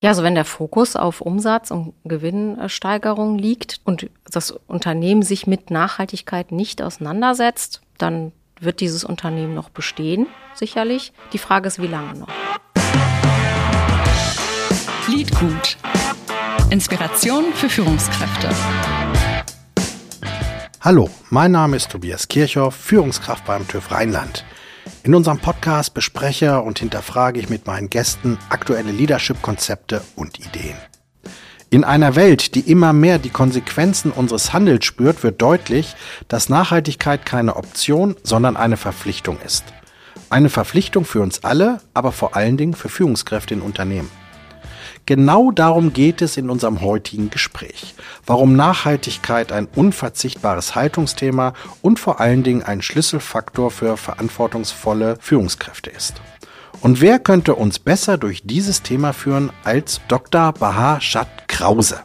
Ja, also wenn der Fokus auf Umsatz und Gewinnsteigerung liegt und das Unternehmen sich mit Nachhaltigkeit nicht auseinandersetzt, dann wird dieses Unternehmen noch bestehen, sicherlich. Die Frage ist, wie lange noch. Liedgut. Inspiration für Führungskräfte. Hallo, mein Name ist Tobias Kirchhoff, Führungskraft beim TÜV Rheinland. In unserem Podcast bespreche und hinterfrage ich mit meinen Gästen aktuelle Leadership-Konzepte und Ideen. In einer Welt, die immer mehr die Konsequenzen unseres Handels spürt, wird deutlich, dass Nachhaltigkeit keine Option, sondern eine Verpflichtung ist. Eine Verpflichtung für uns alle, aber vor allen Dingen für Führungskräfte in Unternehmen. Genau darum geht es in unserem heutigen Gespräch. Warum Nachhaltigkeit ein unverzichtbares Haltungsthema und vor allen Dingen ein Schlüsselfaktor für verantwortungsvolle Führungskräfte ist. Und wer könnte uns besser durch dieses Thema führen als Dr. Bahar Schad Krause?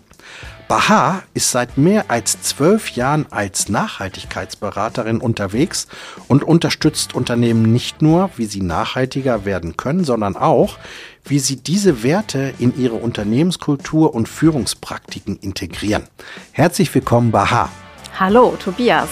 Bahar ist seit mehr als zwölf Jahren als Nachhaltigkeitsberaterin unterwegs und unterstützt Unternehmen nicht nur, wie sie nachhaltiger werden können, sondern auch, wie sie diese Werte in ihre Unternehmenskultur und Führungspraktiken integrieren. Herzlich willkommen, Bahar. Hallo, Tobias.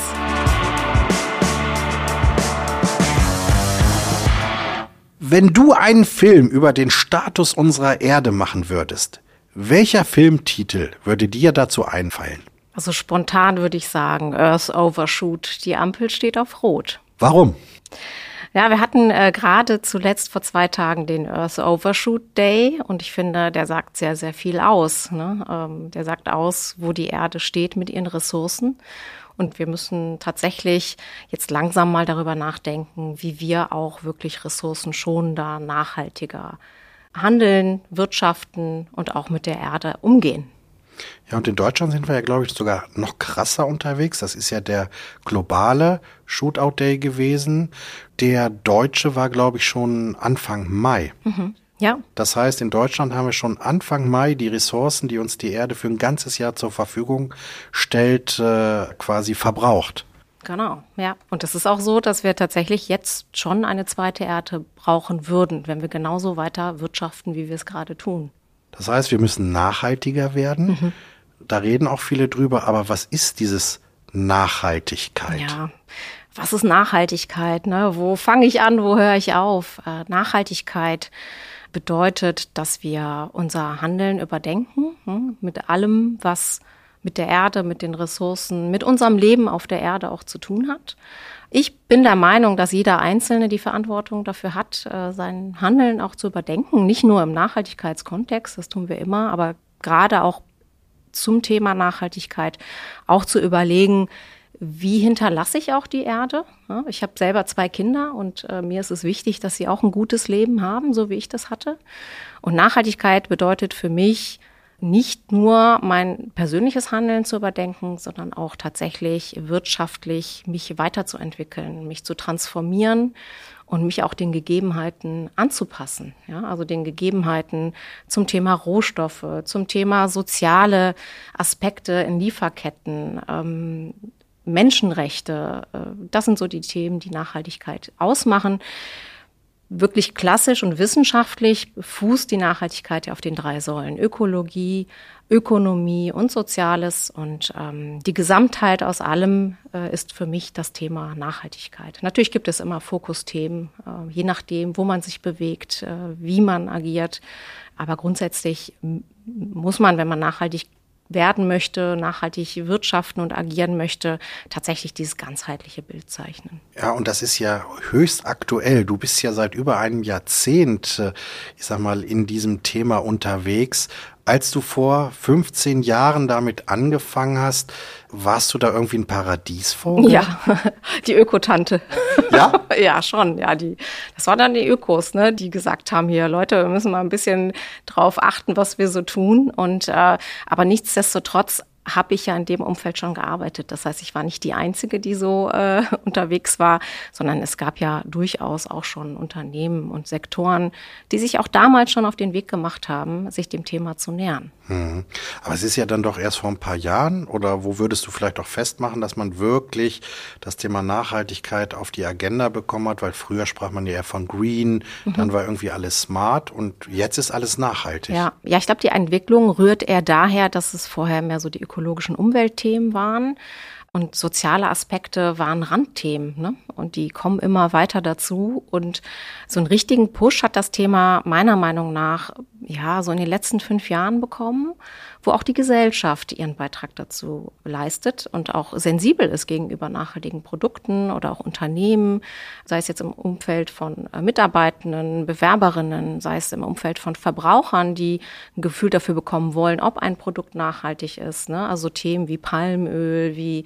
Wenn du einen Film über den Status unserer Erde machen würdest, welcher Filmtitel würde dir dazu einfallen? Also spontan würde ich sagen, Earth Overshoot. Die Ampel steht auf Rot. Warum? Ja, wir hatten äh, gerade zuletzt vor zwei Tagen den Earth Overshoot Day und ich finde, der sagt sehr, sehr viel aus. Ne? Ähm, der sagt aus, wo die Erde steht mit ihren Ressourcen. Und wir müssen tatsächlich jetzt langsam mal darüber nachdenken, wie wir auch wirklich ressourcenschonender, nachhaltiger handeln, wirtschaften und auch mit der Erde umgehen. Ja, und in Deutschland sind wir ja, glaube ich, sogar noch krasser unterwegs. Das ist ja der globale Shootout Day gewesen. Der deutsche war, glaube ich, schon Anfang Mai. Mhm. Ja. Das heißt, in Deutschland haben wir schon Anfang Mai die Ressourcen, die uns die Erde für ein ganzes Jahr zur Verfügung stellt, äh, quasi verbraucht. Genau, ja. Und es ist auch so, dass wir tatsächlich jetzt schon eine zweite Erde brauchen würden, wenn wir genauso weiter wirtschaften, wie wir es gerade tun. Das heißt, wir müssen nachhaltiger werden. Mhm. Da reden auch viele drüber, aber was ist dieses Nachhaltigkeit? Ja. Was ist Nachhaltigkeit? Ne? Wo fange ich an? Wo höre ich auf? Äh, Nachhaltigkeit bedeutet, dass wir unser Handeln überdenken, hm? mit allem, was mit der Erde, mit den Ressourcen, mit unserem Leben auf der Erde auch zu tun hat. Ich bin der Meinung, dass jeder Einzelne die Verantwortung dafür hat, äh, sein Handeln auch zu überdenken. Nicht nur im Nachhaltigkeitskontext, das tun wir immer, aber gerade auch zum Thema Nachhaltigkeit auch zu überlegen, wie hinterlasse ich auch die Erde? Ich habe selber zwei Kinder und äh, mir ist es wichtig, dass sie auch ein gutes Leben haben, so wie ich das hatte. Und Nachhaltigkeit bedeutet für mich, nicht nur mein persönliches Handeln zu überdenken, sondern auch tatsächlich wirtschaftlich mich weiterzuentwickeln, mich zu transformieren und mich auch den Gegebenheiten anzupassen. Ja, also den Gegebenheiten zum Thema Rohstoffe, zum Thema soziale Aspekte in Lieferketten, ähm, Menschenrechte. Äh, das sind so die Themen, die Nachhaltigkeit ausmachen wirklich klassisch und wissenschaftlich fußt die Nachhaltigkeit ja auf den drei Säulen Ökologie, Ökonomie und Soziales. Und ähm, die Gesamtheit aus allem äh, ist für mich das Thema Nachhaltigkeit. Natürlich gibt es immer Fokusthemen, äh, je nachdem, wo man sich bewegt, äh, wie man agiert. Aber grundsätzlich muss man, wenn man nachhaltig werden möchte, nachhaltig wirtschaften und agieren möchte, tatsächlich dieses ganzheitliche Bild zeichnen. Ja, und das ist ja höchst aktuell. Du bist ja seit über einem Jahrzehnt, äh, ich sag mal, in diesem Thema unterwegs. Als du vor 15 Jahren damit angefangen hast, warst du da irgendwie ein Paradiesvogel? Ja, die Ökotante. Ja? ja, schon. Ja, die, das waren dann die Ökos, ne, die gesagt haben hier, Leute, wir müssen mal ein bisschen drauf achten, was wir so tun. Und äh, aber nichtsdestotrotz habe ich ja in dem Umfeld schon gearbeitet. Das heißt, ich war nicht die Einzige, die so äh, unterwegs war, sondern es gab ja durchaus auch schon Unternehmen und Sektoren, die sich auch damals schon auf den Weg gemacht haben, sich dem Thema zu nähern. Hm. Aber es ist ja dann doch erst vor ein paar Jahren oder wo würdest du vielleicht auch festmachen, dass man wirklich das Thema Nachhaltigkeit auf die Agenda bekommen hat, weil früher sprach man ja eher von Green, mhm. dann war irgendwie alles smart und jetzt ist alles nachhaltig. Ja, ja ich glaube, die Entwicklung rührt eher daher, dass es vorher mehr so die ökologischen Umweltthemen waren. Und soziale Aspekte waren Randthemen, ne? Und die kommen immer weiter dazu. Und so einen richtigen Push hat das Thema meiner Meinung nach, ja, so in den letzten fünf Jahren bekommen wo auch die Gesellschaft ihren Beitrag dazu leistet und auch sensibel ist gegenüber nachhaltigen Produkten oder auch Unternehmen, sei es jetzt im Umfeld von äh, Mitarbeitenden, Bewerberinnen, sei es im Umfeld von Verbrauchern, die ein Gefühl dafür bekommen wollen, ob ein Produkt nachhaltig ist. Ne? Also Themen wie Palmöl, wie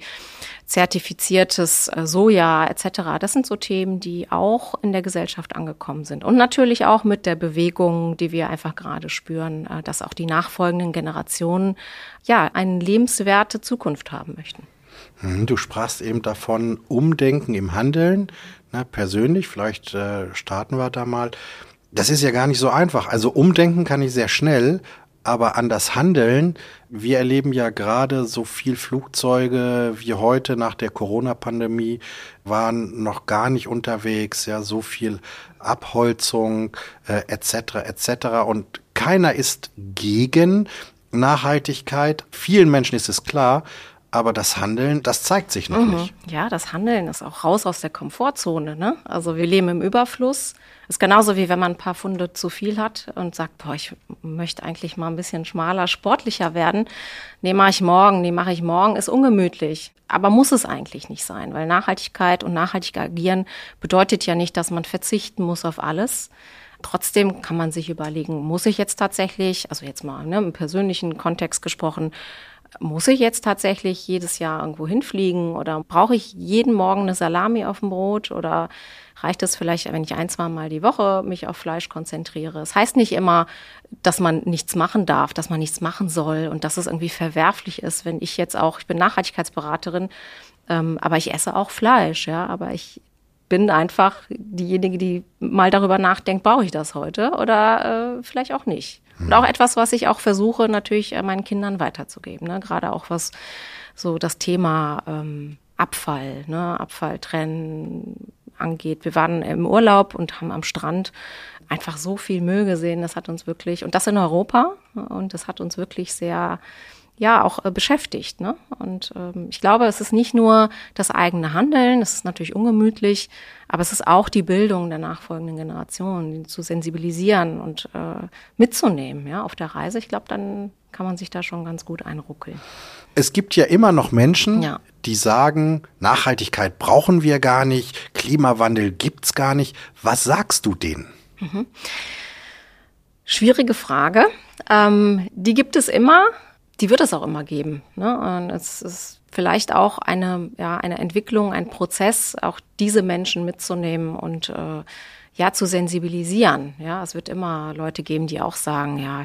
zertifiziertes äh, Soja etc. Das sind so Themen, die auch in der Gesellschaft angekommen sind. Und natürlich auch mit der Bewegung, die wir einfach gerade spüren, äh, dass auch die nachfolgenden Generationen ja eine lebenswerte Zukunft haben möchten. Hm, du sprachst eben davon, Umdenken im Handeln, ne, persönlich, vielleicht äh, starten wir da mal. Das ist ja gar nicht so einfach. Also umdenken kann ich sehr schnell, aber an das Handeln, wir erleben ja gerade so viel Flugzeuge wie heute nach der Corona-Pandemie waren noch gar nicht unterwegs, ja, so viel Abholzung äh, etc. etc. Und keiner ist gegen Nachhaltigkeit. Vielen Menschen ist es klar, aber das Handeln, das zeigt sich noch mhm. nicht. Ja, das Handeln ist auch raus aus der Komfortzone. Ne? Also wir leben im Überfluss. Ist genauso wie wenn man ein paar Funde zu viel hat und sagt, boah, ich möchte eigentlich mal ein bisschen schmaler, sportlicher werden. Nee, mache ich morgen, nee, mache ich morgen, ist ungemütlich. Aber muss es eigentlich nicht sein, weil Nachhaltigkeit und nachhaltig agieren bedeutet ja nicht, dass man verzichten muss auf alles. Trotzdem kann man sich überlegen, muss ich jetzt tatsächlich, also jetzt mal ne, im persönlichen Kontext gesprochen, muss ich jetzt tatsächlich jedes Jahr irgendwo hinfliegen oder brauche ich jeden Morgen eine Salami auf dem Brot oder reicht es vielleicht, wenn ich ein, zwei Mal die Woche mich auf Fleisch konzentriere. Es das heißt nicht immer, dass man nichts machen darf, dass man nichts machen soll und dass es irgendwie verwerflich ist, wenn ich jetzt auch, ich bin Nachhaltigkeitsberaterin, ähm, aber ich esse auch Fleisch, ja, aber ich bin einfach diejenige, die mal darüber nachdenkt, brauche ich das heute oder äh, vielleicht auch nicht. Und auch etwas, was ich auch versuche, natürlich äh, meinen Kindern weiterzugeben. Ne? Gerade auch was so das Thema ähm, Abfall, ne? Abfall trennen, angeht. Wir waren im Urlaub und haben am Strand einfach so viel Müll gesehen. Das hat uns wirklich, und das in Europa, und das hat uns wirklich sehr, ja, auch äh, beschäftigt. Ne? Und ähm, ich glaube, es ist nicht nur das eigene Handeln, es ist natürlich ungemütlich, aber es ist auch die Bildung der nachfolgenden Generationen, zu sensibilisieren und äh, mitzunehmen ja, auf der Reise. Ich glaube, dann kann man sich da schon ganz gut einruckeln. Es gibt ja immer noch Menschen, ja. die sagen, Nachhaltigkeit brauchen wir gar nicht, Klimawandel gibt's gar nicht. Was sagst du denen? Mhm. Schwierige Frage. Ähm, die gibt es immer, die wird es auch immer geben. Ne? Und es ist vielleicht auch eine, ja, eine Entwicklung, ein Prozess, auch diese Menschen mitzunehmen und äh, ja zu sensibilisieren. Ja, es wird immer Leute geben, die auch sagen, ja,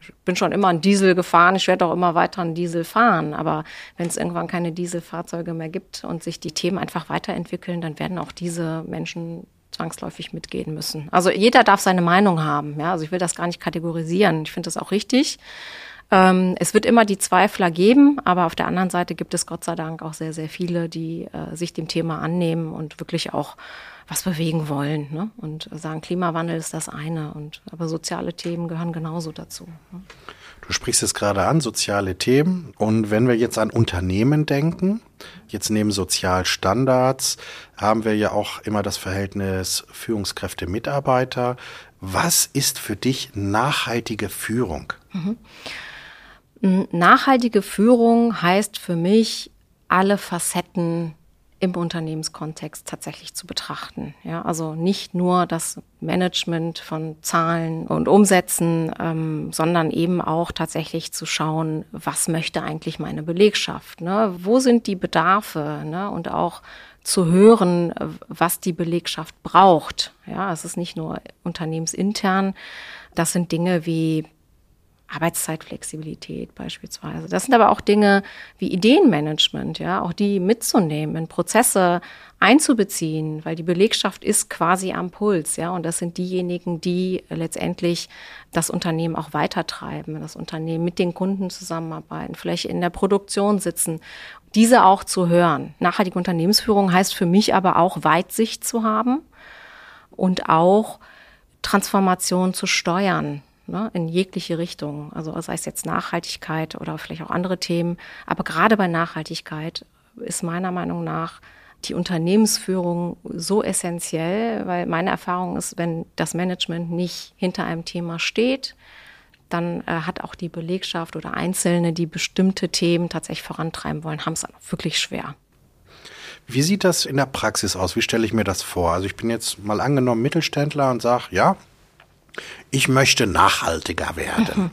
ich bin schon immer ein Diesel gefahren, ich werde auch immer weiter einen Diesel fahren. Aber wenn es irgendwann keine Dieselfahrzeuge mehr gibt und sich die Themen einfach weiterentwickeln, dann werden auch diese Menschen zwangsläufig mitgehen müssen. Also jeder darf seine Meinung haben. Ja, also ich will das gar nicht kategorisieren. Ich finde das auch richtig. Ähm, es wird immer die Zweifler geben, aber auf der anderen Seite gibt es Gott sei Dank auch sehr, sehr viele, die äh, sich dem Thema annehmen und wirklich auch was bewegen wollen ne? und sagen, Klimawandel ist das eine, und aber soziale Themen gehören genauso dazu. Ne? Du sprichst es gerade an, soziale Themen. Und wenn wir jetzt an Unternehmen denken, jetzt neben Sozialstandards, haben wir ja auch immer das Verhältnis Führungskräfte-Mitarbeiter. Was ist für dich nachhaltige Führung? Mhm. Nachhaltige Führung heißt für mich, alle Facetten im Unternehmenskontext tatsächlich zu betrachten. Ja, also nicht nur das Management von Zahlen und Umsätzen, ähm, sondern eben auch tatsächlich zu schauen, was möchte eigentlich meine Belegschaft? Ne? Wo sind die Bedarfe? Ne? Und auch zu hören, was die Belegschaft braucht. Ja, es ist nicht nur unternehmensintern. Das sind Dinge wie Arbeitszeitflexibilität beispielsweise. Das sind aber auch Dinge wie Ideenmanagement, ja, auch die mitzunehmen, in Prozesse einzubeziehen, weil die Belegschaft ist quasi am Puls, ja, und das sind diejenigen, die letztendlich das Unternehmen auch weitertreiben, das Unternehmen mit den Kunden zusammenarbeiten, vielleicht in der Produktion sitzen, diese auch zu hören. Nachhaltige Unternehmensführung heißt für mich aber auch Weitsicht zu haben und auch Transformation zu steuern ne, in jegliche Richtung. Also sei es jetzt Nachhaltigkeit oder vielleicht auch andere Themen. Aber gerade bei Nachhaltigkeit ist meiner Meinung nach die Unternehmensführung so essentiell, weil meine Erfahrung ist, wenn das Management nicht hinter einem Thema steht, dann äh, hat auch die Belegschaft oder Einzelne, die bestimmte Themen tatsächlich vorantreiben wollen, haben es wirklich schwer. Wie sieht das in der Praxis aus? Wie stelle ich mir das vor? Also ich bin jetzt mal angenommen Mittelständler und sage, ja, ich möchte nachhaltiger werden.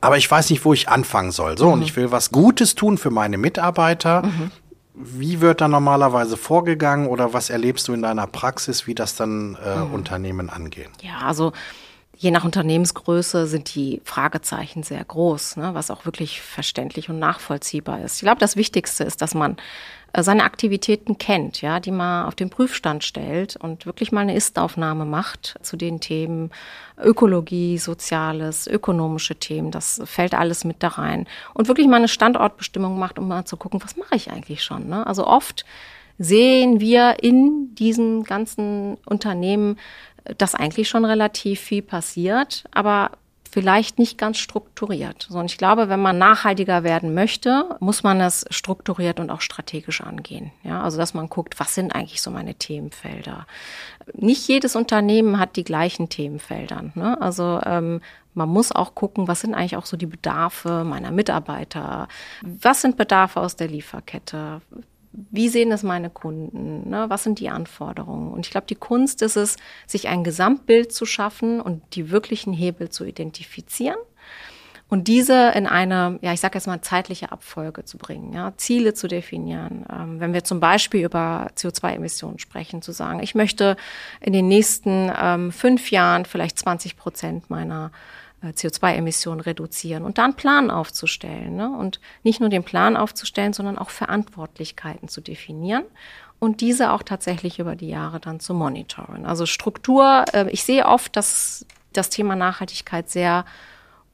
Aber ich weiß nicht, wo ich anfangen soll. So, mhm. und ich will was Gutes tun für meine Mitarbeiter. Mhm. Wie wird da normalerweise vorgegangen oder was erlebst du in deiner Praxis, wie das dann äh, mhm. Unternehmen angehen? Ja, also je nach Unternehmensgröße sind die Fragezeichen sehr groß, ne, was auch wirklich verständlich und nachvollziehbar ist. Ich glaube, das Wichtigste ist, dass man seine Aktivitäten kennt, ja, die man auf den Prüfstand stellt und wirklich mal eine Ist-Aufnahme macht zu den Themen Ökologie, Soziales, ökonomische Themen. Das fällt alles mit da rein. Und wirklich mal eine Standortbestimmung macht, um mal zu gucken, was mache ich eigentlich schon. Ne? Also oft sehen wir in diesen ganzen Unternehmen, dass eigentlich schon relativ viel passiert, aber vielleicht nicht ganz strukturiert. So, und ich glaube, wenn man nachhaltiger werden möchte, muss man es strukturiert und auch strategisch angehen. Ja, also dass man guckt, was sind eigentlich so meine Themenfelder. Nicht jedes Unternehmen hat die gleichen Themenfelder. Ne? Also ähm, man muss auch gucken, was sind eigentlich auch so die Bedarfe meiner Mitarbeiter? Was sind Bedarfe aus der Lieferkette? Wie sehen es meine Kunden? Ne? Was sind die Anforderungen? Und ich glaube, die Kunst ist es, sich ein Gesamtbild zu schaffen und die wirklichen Hebel zu identifizieren und diese in eine, ja, ich sage jetzt mal zeitliche Abfolge zu bringen, ja, Ziele zu definieren. Ähm, wenn wir zum Beispiel über CO2-Emissionen sprechen, zu sagen, ich möchte in den nächsten ähm, fünf Jahren vielleicht 20 Prozent meiner CO2-Emissionen reduzieren und da einen Plan aufzustellen. Ne? Und nicht nur den Plan aufzustellen, sondern auch Verantwortlichkeiten zu definieren und diese auch tatsächlich über die Jahre dann zu monitoren. Also Struktur, äh, ich sehe oft, dass das Thema Nachhaltigkeit sehr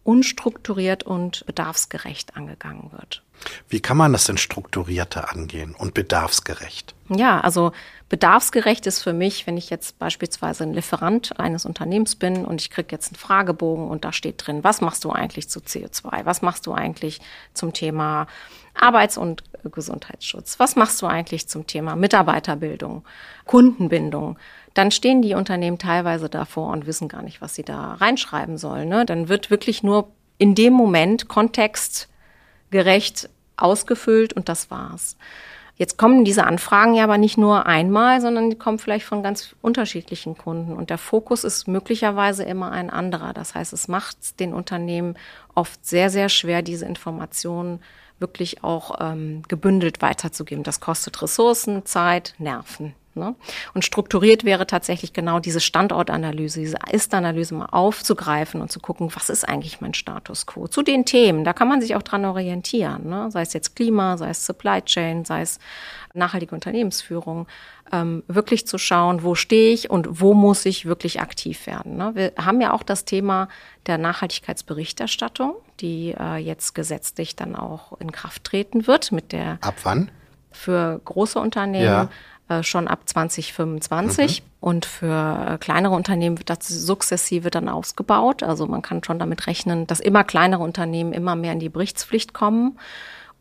unstrukturiert und bedarfsgerecht angegangen wird. Wie kann man das denn strukturierter angehen und bedarfsgerecht? Ja, also bedarfsgerecht ist für mich, wenn ich jetzt beispielsweise ein Lieferant eines Unternehmens bin und ich kriege jetzt einen Fragebogen und da steht drin, was machst du eigentlich zu CO2? Was machst du eigentlich zum Thema Arbeits- und Gesundheitsschutz? Was machst du eigentlich zum Thema Mitarbeiterbildung, Kundenbindung? Dann stehen die Unternehmen teilweise davor und wissen gar nicht, was sie da reinschreiben sollen. Ne? Dann wird wirklich nur in dem Moment kontextgerecht ausgefüllt und das war's. Jetzt kommen diese Anfragen ja aber nicht nur einmal, sondern die kommen vielleicht von ganz unterschiedlichen Kunden. Und der Fokus ist möglicherweise immer ein anderer. Das heißt, es macht den Unternehmen oft sehr, sehr schwer, diese Informationen wirklich auch ähm, gebündelt weiterzugeben. Das kostet Ressourcen, Zeit, Nerven. Ne? Und strukturiert wäre tatsächlich genau diese Standortanalyse, diese Ist-Analyse mal aufzugreifen und zu gucken, was ist eigentlich mein Status quo zu den Themen. Da kann man sich auch dran orientieren, ne? sei es jetzt Klima, sei es Supply Chain, sei es nachhaltige Unternehmensführung, ähm, wirklich zu schauen, wo stehe ich und wo muss ich wirklich aktiv werden. Ne? Wir haben ja auch das Thema der Nachhaltigkeitsberichterstattung, die äh, jetzt gesetzlich dann auch in Kraft treten wird mit der. Ab wann? Für große Unternehmen. Ja schon ab 2025. Mhm. Und für äh, kleinere Unternehmen wird das sukzessive dann ausgebaut. Also man kann schon damit rechnen, dass immer kleinere Unternehmen immer mehr in die Berichtspflicht kommen.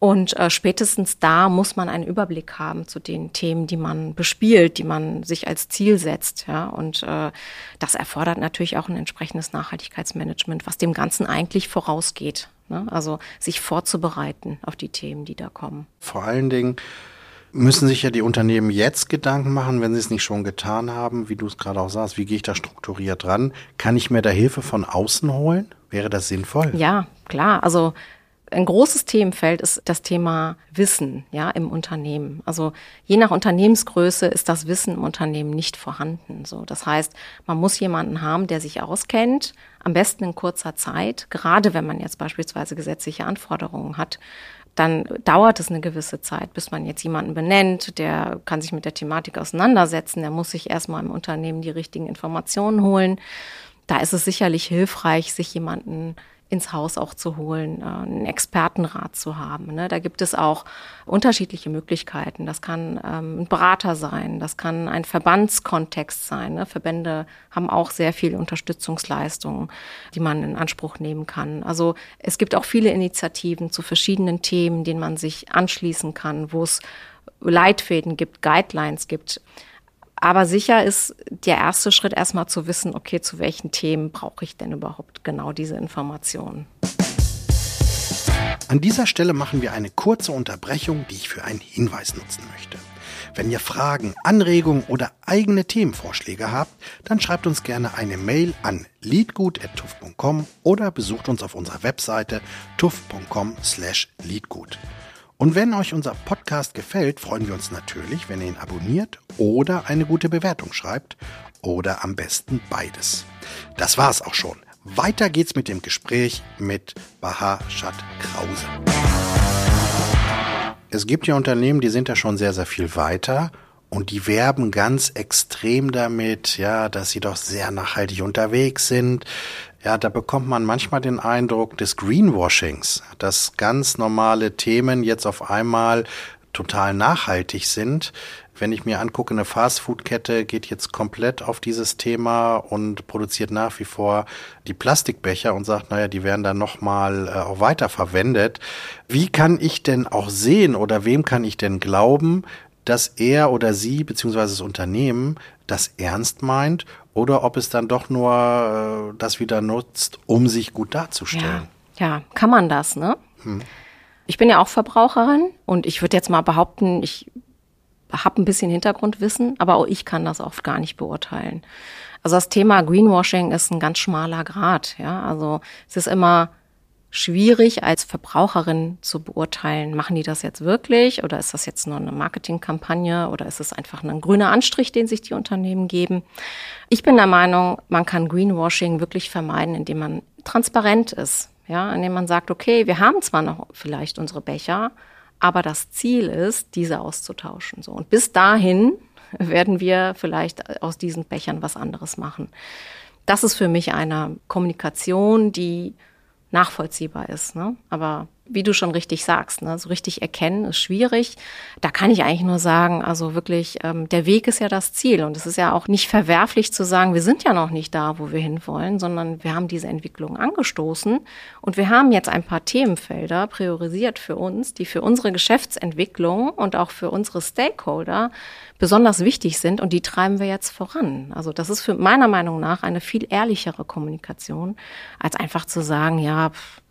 Und äh, spätestens da muss man einen Überblick haben zu den Themen, die man bespielt, die man sich als Ziel setzt. Ja? Und äh, das erfordert natürlich auch ein entsprechendes Nachhaltigkeitsmanagement, was dem Ganzen eigentlich vorausgeht. Ne? Also sich vorzubereiten auf die Themen, die da kommen. Vor allen Dingen müssen sich ja die Unternehmen jetzt Gedanken machen, wenn sie es nicht schon getan haben, wie du es gerade auch sagst, wie gehe ich da strukturiert ran? Kann ich mir da Hilfe von außen holen? Wäre das sinnvoll? Ja, klar. Also Ein großes Themenfeld ist das Thema Wissen, ja, im Unternehmen. Also je nach Unternehmensgröße ist das Wissen im Unternehmen nicht vorhanden. So, das heißt, man muss jemanden haben, der sich auskennt, am besten in kurzer Zeit, gerade wenn man jetzt beispielsweise gesetzliche Anforderungen hat, dann dauert es eine gewisse Zeit, bis man jetzt jemanden benennt, der kann sich mit der Thematik auseinandersetzen, der muss sich erstmal im Unternehmen die richtigen Informationen holen. Da ist es sicherlich hilfreich, sich jemanden ins Haus auch zu holen, äh, einen Expertenrat zu haben. Ne? Da gibt es auch unterschiedliche Möglichkeiten. Das kann ähm, ein Berater sein, das kann ein Verbandskontext sein. Ne? Verbände haben auch sehr viel Unterstützungsleistungen, die man in Anspruch nehmen kann. Also es gibt auch viele Initiativen zu verschiedenen Themen, denen man sich anschließen kann, wo es Leitfäden gibt, Guidelines gibt. Aber sicher ist der erste Schritt erstmal zu wissen, okay, zu welchen Themen brauche ich denn überhaupt genau diese Informationen. An dieser Stelle machen wir eine kurze Unterbrechung, die ich für einen Hinweis nutzen möchte. Wenn ihr Fragen, Anregungen oder eigene Themenvorschläge habt, dann schreibt uns gerne eine Mail an leadgut.tuff.com oder besucht uns auf unserer Webseite tuff.com/leadgut. Und wenn euch unser Podcast gefällt, freuen wir uns natürlich, wenn ihr ihn abonniert oder eine gute Bewertung schreibt oder am besten beides. Das war's auch schon. Weiter geht's mit dem Gespräch mit Baha Shad Krause. Es gibt ja Unternehmen, die sind ja schon sehr, sehr viel weiter und die werben ganz extrem damit, ja, dass sie doch sehr nachhaltig unterwegs sind, ja, da bekommt man manchmal den Eindruck des Greenwashings, dass ganz normale Themen jetzt auf einmal total nachhaltig sind. Wenn ich mir angucke, eine Fastfood-Kette geht jetzt komplett auf dieses Thema und produziert nach wie vor die Plastikbecher und sagt, naja, die werden dann nochmal äh, auch weiter verwendet. Wie kann ich denn auch sehen oder wem kann ich denn glauben, dass er oder sie beziehungsweise das Unternehmen das ernst meint oder ob es dann doch nur äh, das wieder nutzt, um sich gut darzustellen. Ja, ja kann man das, ne? Hm. Ich bin ja auch Verbraucherin und ich würde jetzt mal behaupten, ich habe ein bisschen Hintergrundwissen, aber auch ich kann das oft gar nicht beurteilen. Also das Thema Greenwashing ist ein ganz schmaler Grad, ja. Also es ist immer schwierig als Verbraucherin zu beurteilen, machen die das jetzt wirklich oder ist das jetzt nur eine Marketingkampagne oder ist es einfach ein grüner Anstrich, den sich die Unternehmen geben. Ich bin der Meinung, man kann Greenwashing wirklich vermeiden, indem man transparent ist, ja, indem man sagt, okay, wir haben zwar noch vielleicht unsere Becher, aber das Ziel ist, diese auszutauschen, so. Und bis dahin werden wir vielleicht aus diesen Bechern was anderes machen. Das ist für mich eine Kommunikation, die nachvollziehbar ist. Ne? Aber wie du schon richtig sagst, ne, so richtig erkennen ist schwierig. Da kann ich eigentlich nur sagen, also wirklich, ähm, der Weg ist ja das Ziel. Und es ist ja auch nicht verwerflich zu sagen, wir sind ja noch nicht da, wo wir hinwollen, sondern wir haben diese Entwicklung angestoßen und wir haben jetzt ein paar Themenfelder priorisiert für uns, die für unsere Geschäftsentwicklung und auch für unsere Stakeholder besonders wichtig sind und die treiben wir jetzt voran. Also das ist für meiner Meinung nach eine viel ehrlichere Kommunikation, als einfach zu sagen, ja, pff,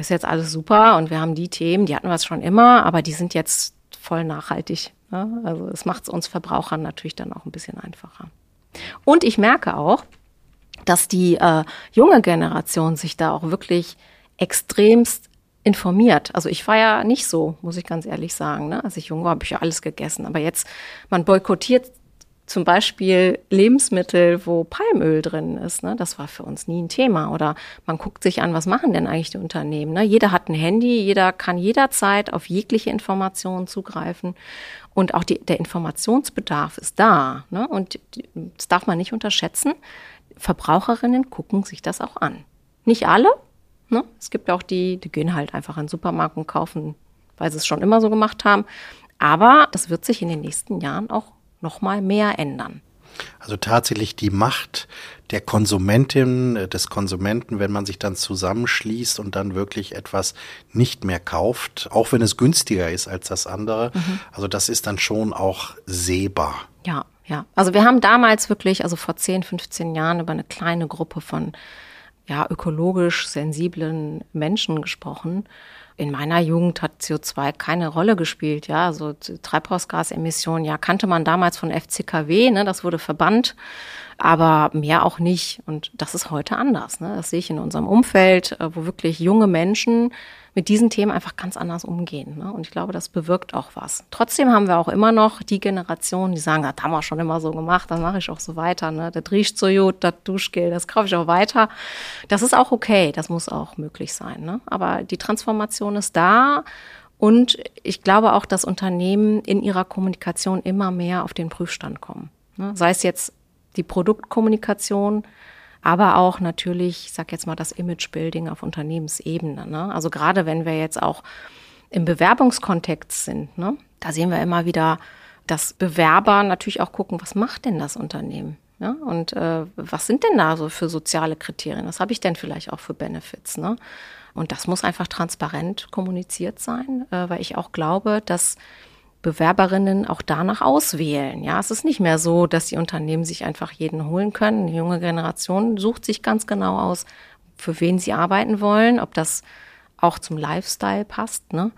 ist jetzt alles super und wir haben die Themen, die hatten wir schon immer, aber die sind jetzt voll nachhaltig. Ne? Also es macht es uns Verbrauchern natürlich dann auch ein bisschen einfacher. Und ich merke auch, dass die äh, junge Generation sich da auch wirklich extremst informiert. Also ich war ja nicht so, muss ich ganz ehrlich sagen. Ne? Als ich jung war, habe ich ja alles gegessen. Aber jetzt, man boykottiert zum Beispiel Lebensmittel, wo Palmöl drin ist. Ne? Das war für uns nie ein Thema. Oder man guckt sich an, was machen denn eigentlich die Unternehmen? Ne? Jeder hat ein Handy, jeder kann jederzeit auf jegliche Informationen zugreifen. Und auch die, der Informationsbedarf ist da. Ne? Und das darf man nicht unterschätzen. Verbraucherinnen gucken sich das auch an. Nicht alle. Ne? Es gibt auch die, die gehen halt einfach in den Supermarkt und kaufen, weil sie es schon immer so gemacht haben. Aber das wird sich in den nächsten Jahren auch noch mal mehr ändern. Also tatsächlich die Macht der Konsumentin, äh, des Konsumenten, wenn man sich dann zusammenschließt und dann wirklich etwas nicht mehr kauft, auch wenn es günstiger ist als das andere. Mhm. Also das ist dann schon auch sehbar. Ja, ja. Also wir haben damals wirklich, also vor 10, 15 Jahren über eine kleine Gruppe von ja, ökologisch sensiblen Menschen gesprochen. In meiner Jugend hat CO2 keine Rolle gespielt. Ja, also Treibhausgasemissionen, ja, kannte man damals von FCKW, ne, das wurde verbannt, aber mehr auch nicht. Und das ist heute anders. Ne? Das sehe ich in unserem Umfeld, äh, wo wirklich junge Menschen mit diesen Themen einfach ganz anders umgehen. Ne? Und ich glaube, das bewirkt auch was. Trotzdem haben wir auch immer noch die Generation, die sagen, das haben wir schon immer so gemacht, das mache ich auch so weiter. Ne? Das riecht so gut, das Duschgel, das kaufe ich auch weiter. Das ist auch okay, das muss auch möglich sein. Ne? Aber die Transformation ist da. Und ich glaube auch, dass Unternehmen in ihrer Kommunikation immer mehr auf den Prüfstand kommen. Ne? Sei es jetzt die Produktkommunikation, aber auch natürlich, ich sag jetzt mal, das Imagebuilding auf Unternehmensebene. Ne? Also gerade wenn wir jetzt auch im Bewerbungskontext sind, ne? da sehen wir immer wieder, dass Bewerber natürlich auch gucken, was macht denn das Unternehmen? Ja? Und äh, was sind denn da so für soziale Kriterien? Was habe ich denn vielleicht auch für Benefits? Ne? Und das muss einfach transparent kommuniziert sein, äh, weil ich auch glaube, dass Bewerberinnen auch danach auswählen. Ja, es ist nicht mehr so, dass die Unternehmen sich einfach jeden holen können. Die junge Generation sucht sich ganz genau aus, für wen sie arbeiten wollen, ob das auch zum Lifestyle passt, ne?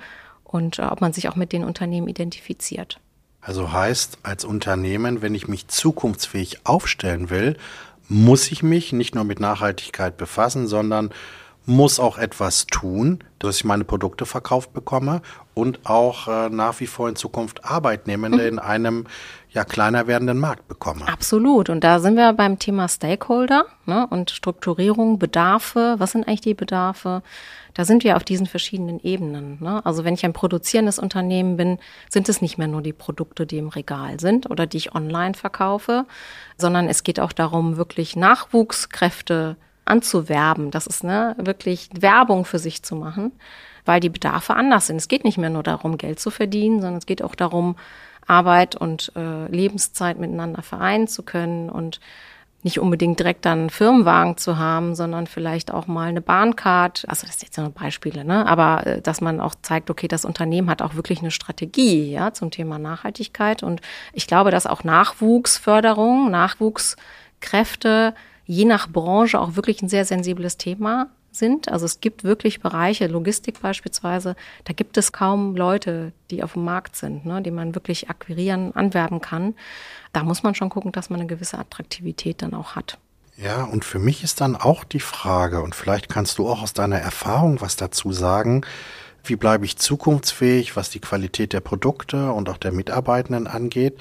Und äh, ob man sich auch mit den Unternehmen identifiziert. Also heißt, als Unternehmen, wenn ich mich zukunftsfähig aufstellen will, muss ich mich nicht nur mit Nachhaltigkeit befassen, sondern muss auch etwas tun, dass ich meine Produkte verkauft bekomme und auch äh, nach wie vor in Zukunft Arbeitnehmende mhm. in einem ja kleiner werdenden Markt bekomme. Absolut. Und da sind wir beim Thema Stakeholder ne, und Strukturierung, Bedarfe. Was sind eigentlich die Bedarfe? Da sind wir auf diesen verschiedenen Ebenen. Ne? Also wenn ich ein produzierendes Unternehmen bin, sind es nicht mehr nur die Produkte, die im Regal sind oder die ich online verkaufe, sondern es geht auch darum, wirklich Nachwuchskräfte anzuwerben. Das ist ne, wirklich Werbung für sich zu machen, weil die Bedarfe anders sind. Es geht nicht mehr nur darum, Geld zu verdienen, sondern es geht auch darum, Arbeit und äh, Lebenszeit miteinander vereinen zu können und nicht unbedingt direkt dann einen Firmenwagen zu haben, sondern vielleicht auch mal eine Bahncard. Also das sind jetzt nur Beispiele, ne? Aber äh, dass man auch zeigt, okay, das Unternehmen hat auch wirklich eine Strategie, ja, zum Thema Nachhaltigkeit. Und ich glaube, dass auch Nachwuchsförderung, Nachwuchskräfte je nach Branche auch wirklich ein sehr sensibles Thema sind. Also es gibt wirklich Bereiche, Logistik beispielsweise, da gibt es kaum Leute, die auf dem Markt sind, ne, die man wirklich akquirieren, anwerben kann. Da muss man schon gucken, dass man eine gewisse Attraktivität dann auch hat. Ja, und für mich ist dann auch die Frage, und vielleicht kannst du auch aus deiner Erfahrung was dazu sagen, wie bleibe ich zukunftsfähig, was die Qualität der Produkte und auch der Mitarbeitenden angeht.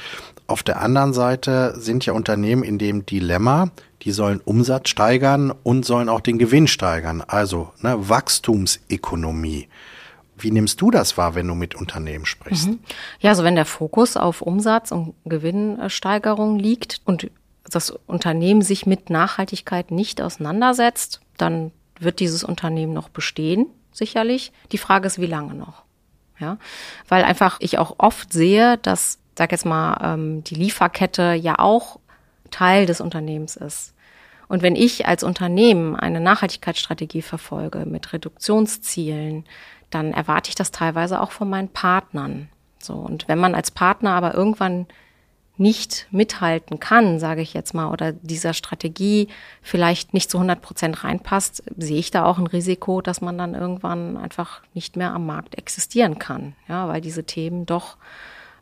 Auf der anderen Seite sind ja Unternehmen in dem Dilemma, die sollen Umsatz steigern und sollen auch den Gewinn steigern. Also ne, Wachstumsökonomie. Wie nimmst du das wahr, wenn du mit Unternehmen sprichst? Mhm. Ja, also wenn der Fokus auf Umsatz und Gewinnsteigerung liegt und das Unternehmen sich mit Nachhaltigkeit nicht auseinandersetzt, dann wird dieses Unternehmen noch bestehen, sicherlich. Die Frage ist, wie lange noch? Ja, weil einfach ich auch oft sehe, dass, sag jetzt mal, ähm, die Lieferkette ja auch Teil des Unternehmens ist. Und wenn ich als Unternehmen eine Nachhaltigkeitsstrategie verfolge mit Reduktionszielen, dann erwarte ich das teilweise auch von meinen Partnern. So. Und wenn man als Partner aber irgendwann nicht mithalten kann, sage ich jetzt mal, oder dieser Strategie vielleicht nicht zu 100 Prozent reinpasst, sehe ich da auch ein Risiko, dass man dann irgendwann einfach nicht mehr am Markt existieren kann. Ja, weil diese Themen doch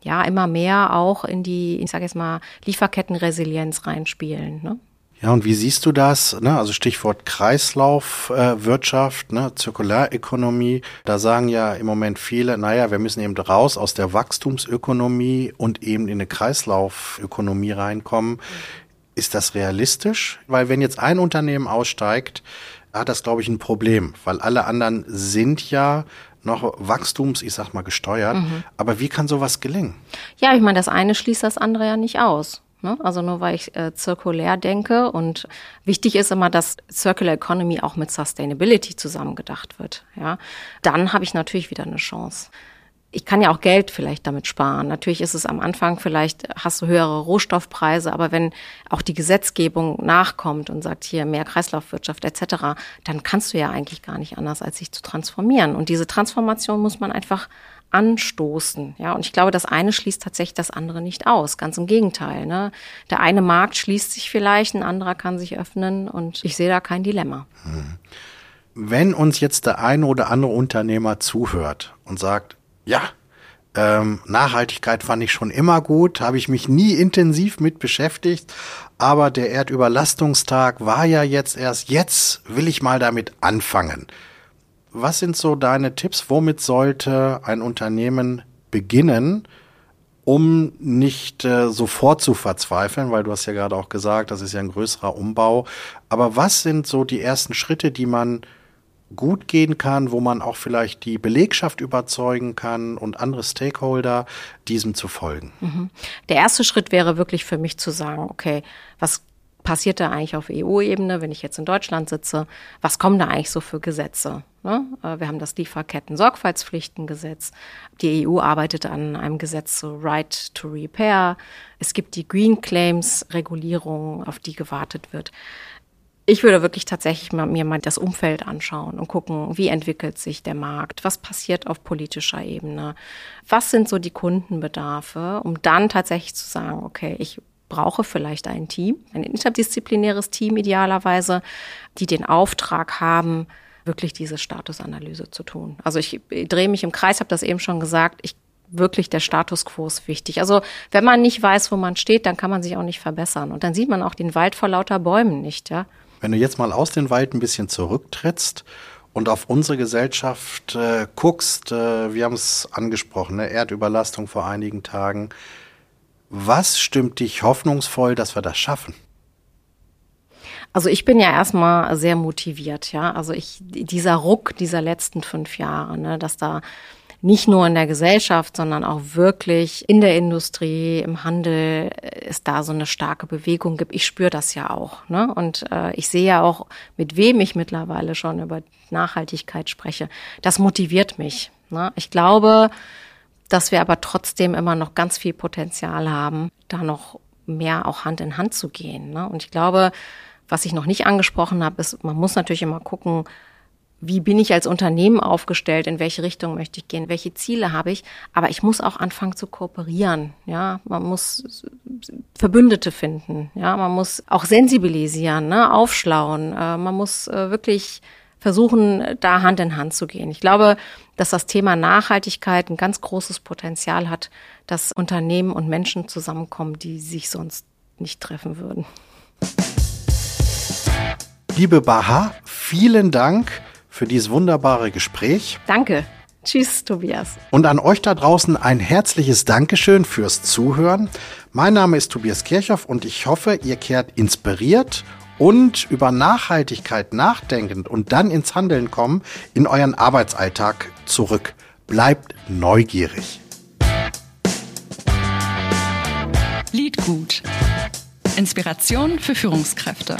ja immer mehr auch in die, ich sage jetzt mal, Lieferkettenresilienz reinspielen. Ne? Ja, und wie siehst du das? Ne? Also Stichwort Kreislaufwirtschaft, äh, ne? Zirkulärökonomie. Da sagen ja im Moment viele, naja, wir müssen eben raus aus der Wachstumsökonomie und eben in eine Kreislaufökonomie reinkommen. Ist das realistisch? Weil wenn jetzt ein Unternehmen aussteigt, hat das, glaube ich, ein Problem, weil alle anderen sind ja noch Wachstums, ich sag mal, gesteuert. Mhm. Aber wie kann sowas gelingen? Ja, ich meine, das eine schließt das andere ja nicht aus. Ne? Also nur weil ich äh, zirkulär denke und wichtig ist immer, dass Circular Economy auch mit Sustainability zusammengedacht wird. Ja, dann habe ich natürlich wieder eine Chance. Ich kann ja auch Geld vielleicht damit sparen. Natürlich ist es am Anfang vielleicht hast du höhere Rohstoffpreise, aber wenn auch die Gesetzgebung nachkommt und sagt hier mehr Kreislaufwirtschaft etc., dann kannst du ja eigentlich gar nicht anders, als sich zu transformieren. Und diese Transformation muss man einfach anstoßen. Ja, und ich glaube, das eine schließt tatsächlich das andere nicht aus. Ganz im Gegenteil. Ne? Der eine Markt schließt sich vielleicht, ein anderer kann sich öffnen und ich sehe da kein Dilemma. Hm. Wenn uns jetzt der eine oder andere Unternehmer zuhört und sagt, ja, ähm, Nachhaltigkeit fand ich schon immer gut, habe ich mich nie intensiv mit beschäftigt, aber der Erdüberlastungstag war ja jetzt erst, jetzt will ich mal damit anfangen. Was sind so deine Tipps? Womit sollte ein Unternehmen beginnen, um nicht äh, sofort zu verzweifeln, weil du hast ja gerade auch gesagt, das ist ja ein größerer Umbau. Aber was sind so die ersten Schritte, die man gut gehen kann, wo man auch vielleicht die Belegschaft überzeugen kann und andere Stakeholder, diesem zu folgen? Mhm. Der erste Schritt wäre wirklich für mich zu sagen, okay, was passiert da eigentlich auf EU-Ebene, wenn ich jetzt in Deutschland sitze? Was kommen da eigentlich so für Gesetze? Ne? Äh, wir haben das Lieferketten-Sorgfaltspflichtengesetz. Die EU arbeitet an einem Gesetz zu Right to Repair. Es gibt die Green Claims-Regulierung, auf die gewartet wird. Ich würde wirklich tatsächlich mal, mir mal das Umfeld anschauen und gucken, wie entwickelt sich der Markt, was passiert auf politischer Ebene, was sind so die Kundenbedarfe, um dann tatsächlich zu sagen, okay, ich brauche vielleicht ein Team, ein interdisziplinäres Team idealerweise, die den Auftrag haben, wirklich diese Statusanalyse zu tun. Also ich, drehe mich im Kreis, habe das eben schon gesagt, ich wirklich der Status quo ist wichtig. Also wenn man nicht weiß, wo man steht, dann kann man sich auch nicht verbessern. Und dann sieht man auch den Wald vor lauter Bäumen nicht, ja. Wenn du jetzt mal aus dem Wald ein bisschen zurücktrittst und auf unsere Gesellschaft äh, guckst, äh, wir haben es angesprochen, ne? Erdüberlastung vor einigen Tagen, was stimmt dich hoffnungsvoll, dass wir das schaffen? Also ich bin ja erstmal sehr motiviert, ja. Also ich, dieser Ruck dieser letzten fünf Jahre, ne, dass da nicht nur in der Gesellschaft, sondern auch wirklich in der Industrie, im Handel es da so eine starke Bewegung gibt. Ich spüre das ja auch. Ne? Und äh, ich sehe ja auch, mit wem ich mittlerweile schon über Nachhaltigkeit spreche. Das motiviert mich. Ne? Ich glaube, dass wir aber trotzdem immer noch ganz viel Potenzial haben, da noch mehr auch Hand in Hand zu gehen. Ne? Und ich glaube, was ich noch nicht angesprochen habe, ist, man muss natürlich immer gucken, wie bin ich als Unternehmen aufgestellt, in welche Richtung möchte ich gehen, welche Ziele habe ich, aber ich muss auch anfangen zu kooperieren, ja, man muss Verbündete finden, ja, man muss auch sensibilisieren, ne, aufschlauen, äh, man muss äh, wirklich versuchen, da Hand in Hand zu gehen. Ich glaube, dass das Thema Nachhaltigkeit ein ganz großes Potenzial hat, dass Unternehmen und Menschen zusammenkommen, die sich sonst nicht treffen würden. Liebe Baha, vielen Dank für dieses wunderbare Gespräch. Danke. Tschüss, Tobias. Und an euch da draußen ein herzliches Dankeschön fürs Zuhören. Mein Name ist Tobias Kirchhoff und ich hoffe, ihr kehrt inspiriert und über Nachhaltigkeit nachdenkend und dann ins Handeln kommen in euren Arbeitsalltag zurück. Bleibt neugierig. Lied gut. Inspiration für Führungskräfte.